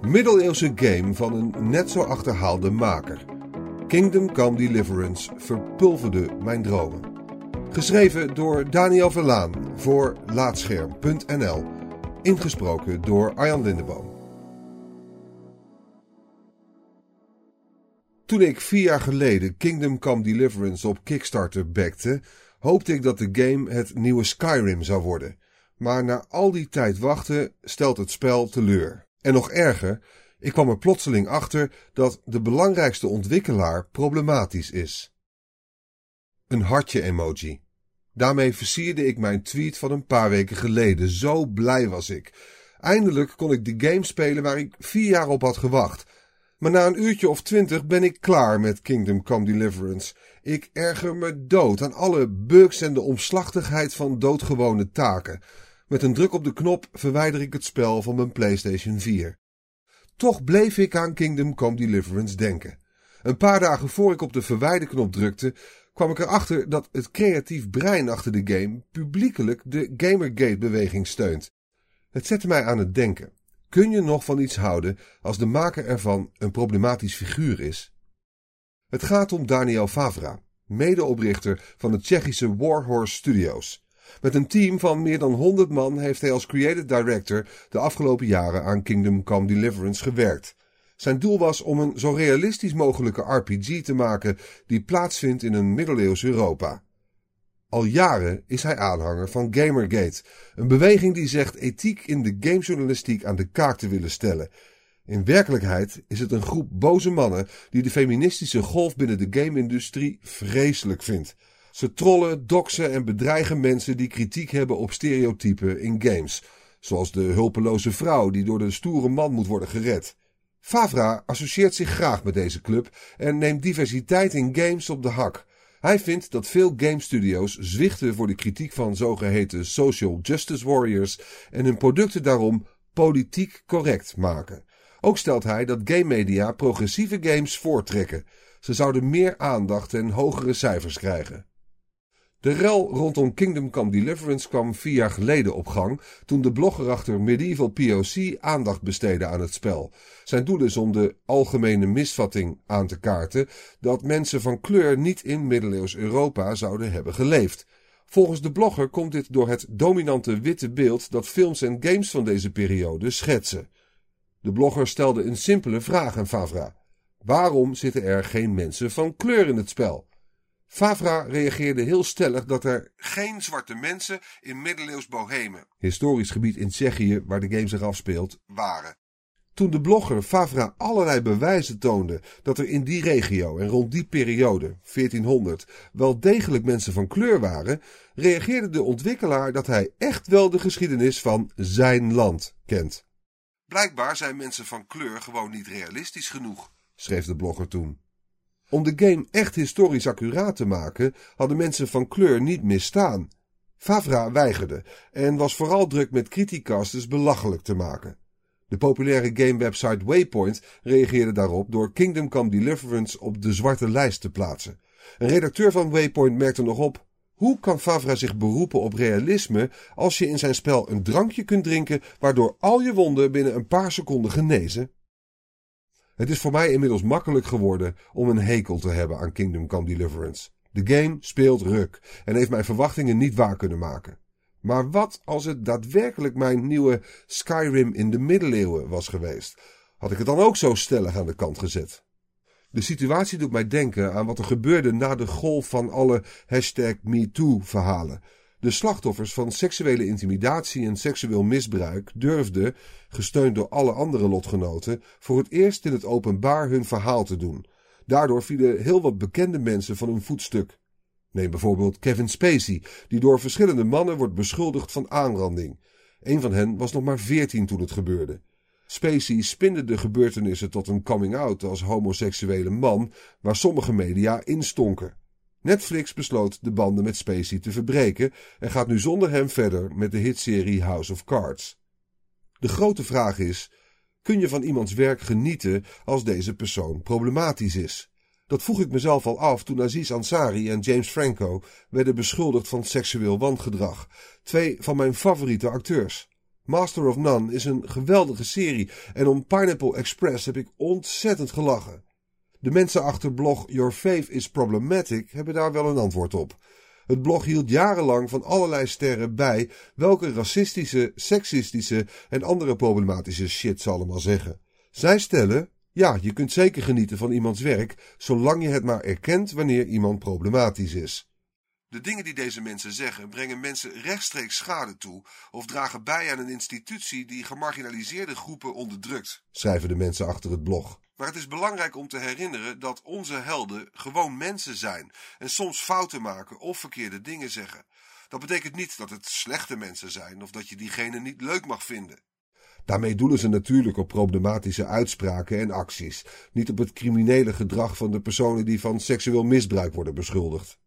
Middeleeuwse game van een net zo achterhaalde maker. Kingdom Come Deliverance verpulverde mijn dromen. Geschreven door Daniel Verlaan voor Laatscherm.nl. Ingesproken door Arjan Lindeboom. Toen ik vier jaar geleden Kingdom Come Deliverance op Kickstarter backte, hoopte ik dat de game het nieuwe Skyrim zou worden. Maar na al die tijd wachten stelt het spel teleur. En nog erger, ik kwam er plotseling achter dat de belangrijkste ontwikkelaar problematisch is. Een hartje-emoji. Daarmee versierde ik mijn tweet van een paar weken geleden. Zo blij was ik. Eindelijk kon ik de game spelen waar ik vier jaar op had gewacht. Maar na een uurtje of twintig ben ik klaar met Kingdom Come Deliverance. Ik erger me dood aan alle bugs en de omslachtigheid van doodgewone taken. Met een druk op de knop verwijder ik het spel van mijn PlayStation 4. Toch bleef ik aan Kingdom Come Deliverance denken. Een paar dagen voor ik op de verwijderknop drukte, kwam ik erachter dat het creatief brein achter de game publiekelijk de Gamergate-beweging steunt. Het zette mij aan het denken. Kun je nog van iets houden als de maker ervan een problematisch figuur is? Het gaat om Daniel Favra, medeoprichter van de Tsjechische Warhorse Studios. Met een team van meer dan 100 man heeft hij als creative director de afgelopen jaren aan Kingdom Come Deliverance gewerkt. Zijn doel was om een zo realistisch mogelijke RPG te maken die plaatsvindt in een middeleeuws Europa. Al jaren is hij aanhanger van Gamergate, een beweging die zegt ethiek in de gamejournalistiek aan de kaak te willen stellen. In werkelijkheid is het een groep boze mannen die de feministische golf binnen de game-industrie vreselijk vindt. Ze trollen, doxen en bedreigen mensen die kritiek hebben op stereotypen in games, zoals de hulpeloze vrouw die door de stoere man moet worden gered. Favra associeert zich graag met deze club en neemt diversiteit in games op de hak. Hij vindt dat veel game studios zwichten voor de kritiek van zogeheten social justice warriors en hun producten daarom politiek correct maken. Ook stelt hij dat game media progressieve games voortrekken. Ze zouden meer aandacht en hogere cijfers krijgen. De rel rondom Kingdom Come Deliverance kwam vier jaar geleden op gang toen de blogger achter Medieval POC aandacht besteedde aan het spel. Zijn doel is om de algemene misvatting aan te kaarten dat mensen van kleur niet in middeleeuws Europa zouden hebben geleefd. Volgens de blogger komt dit door het dominante witte beeld dat films en games van deze periode schetsen. De blogger stelde een simpele vraag aan Favra. Waarom zitten er geen mensen van kleur in het spel? Favra reageerde heel stellig dat er geen zwarte mensen in middeleeuws Bohemen, historisch gebied in Tsjechië waar de game zich afspeelt, waren. Toen de blogger Favra allerlei bewijzen toonde dat er in die regio en rond die periode, 1400, wel degelijk mensen van kleur waren, reageerde de ontwikkelaar dat hij echt wel de geschiedenis van zijn land kent. Blijkbaar zijn mensen van kleur gewoon niet realistisch genoeg, schreef de blogger toen. Om de game echt historisch accuraat te maken, hadden mensen van kleur niet misstaan. Favra weigerde en was vooral druk met criticasters belachelijk te maken. De populaire gamewebsite Waypoint reageerde daarop door Kingdom Come Deliverance op de zwarte lijst te plaatsen. Een redacteur van Waypoint merkte nog op: hoe kan Favra zich beroepen op realisme als je in zijn spel een drankje kunt drinken waardoor al je wonden binnen een paar seconden genezen? Het is voor mij inmiddels makkelijk geworden om een hekel te hebben aan Kingdom Come Deliverance. De game speelt ruk en heeft mijn verwachtingen niet waar kunnen maken. Maar wat als het daadwerkelijk mijn nieuwe Skyrim in de middeleeuwen was geweest? Had ik het dan ook zo stellig aan de kant gezet? De situatie doet mij denken aan wat er gebeurde na de golf van alle hashtag MeToo-verhalen. De slachtoffers van seksuele intimidatie en seksueel misbruik durfden, gesteund door alle andere lotgenoten, voor het eerst in het openbaar hun verhaal te doen. Daardoor vielen heel wat bekende mensen van hun voetstuk. Neem bijvoorbeeld Kevin Spacey, die door verschillende mannen wordt beschuldigd van aanranding. Een van hen was nog maar veertien toen het gebeurde. Spacey spinde de gebeurtenissen tot een coming-out als homoseksuele man, waar sommige media instonken. Netflix besloot de banden met Spacey te verbreken en gaat nu zonder hem verder met de hitserie House of Cards. De grote vraag is: kun je van iemands werk genieten als deze persoon problematisch is? Dat vroeg ik mezelf al af toen Aziz Ansari en James Franco werden beschuldigd van seksueel wangedrag, twee van mijn favoriete acteurs. Master of None is een geweldige serie en om Pineapple Express heb ik ontzettend gelachen. De mensen achter blog Your Faith is Problematic hebben daar wel een antwoord op. Het blog hield jarenlang van allerlei sterren bij welke racistische, seksistische en andere problematische shit ze allemaal zeggen. Zij stellen, ja, je kunt zeker genieten van iemands werk, zolang je het maar erkent wanneer iemand problematisch is. De dingen die deze mensen zeggen brengen mensen rechtstreeks schade toe of dragen bij aan een institutie die gemarginaliseerde groepen onderdrukt, schrijven de mensen achter het blog. Maar het is belangrijk om te herinneren dat onze helden gewoon mensen zijn en soms fouten maken of verkeerde dingen zeggen. Dat betekent niet dat het slechte mensen zijn of dat je diegene niet leuk mag vinden. Daarmee doelen ze natuurlijk op problematische uitspraken en acties, niet op het criminele gedrag van de personen die van seksueel misbruik worden beschuldigd.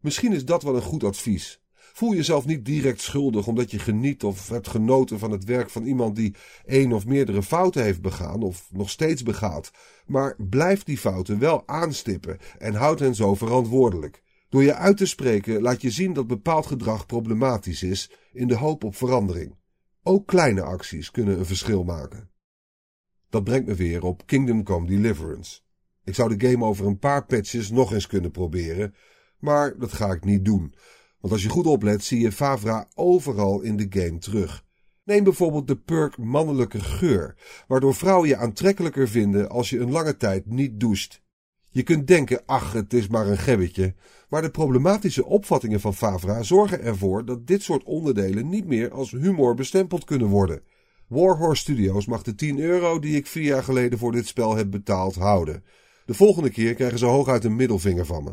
Misschien is dat wel een goed advies. Voel jezelf niet direct schuldig omdat je geniet of hebt genoten van het werk van iemand die één of meerdere fouten heeft begaan of nog steeds begaat. Maar blijf die fouten wel aanstippen en houd hen zo verantwoordelijk. Door je uit te spreken laat je zien dat bepaald gedrag problematisch is in de hoop op verandering. Ook kleine acties kunnen een verschil maken. Dat brengt me weer op Kingdom Come Deliverance. Ik zou de game over een paar patches nog eens kunnen proberen, maar dat ga ik niet doen. Want als je goed oplet, zie je Favra overal in de game terug. Neem bijvoorbeeld de perk mannelijke geur, waardoor vrouwen je aantrekkelijker vinden als je een lange tijd niet doucht. Je kunt denken, ach, het is maar een gebbetje. Maar de problematische opvattingen van Favra zorgen ervoor dat dit soort onderdelen niet meer als humor bestempeld kunnen worden. Warhorse Studios mag de 10 euro die ik vier jaar geleden voor dit spel heb betaald houden. De volgende keer krijgen ze hooguit een middelvinger van me.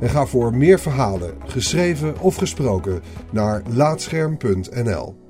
en ga voor meer verhalen, geschreven of gesproken, naar laatscherm.nl.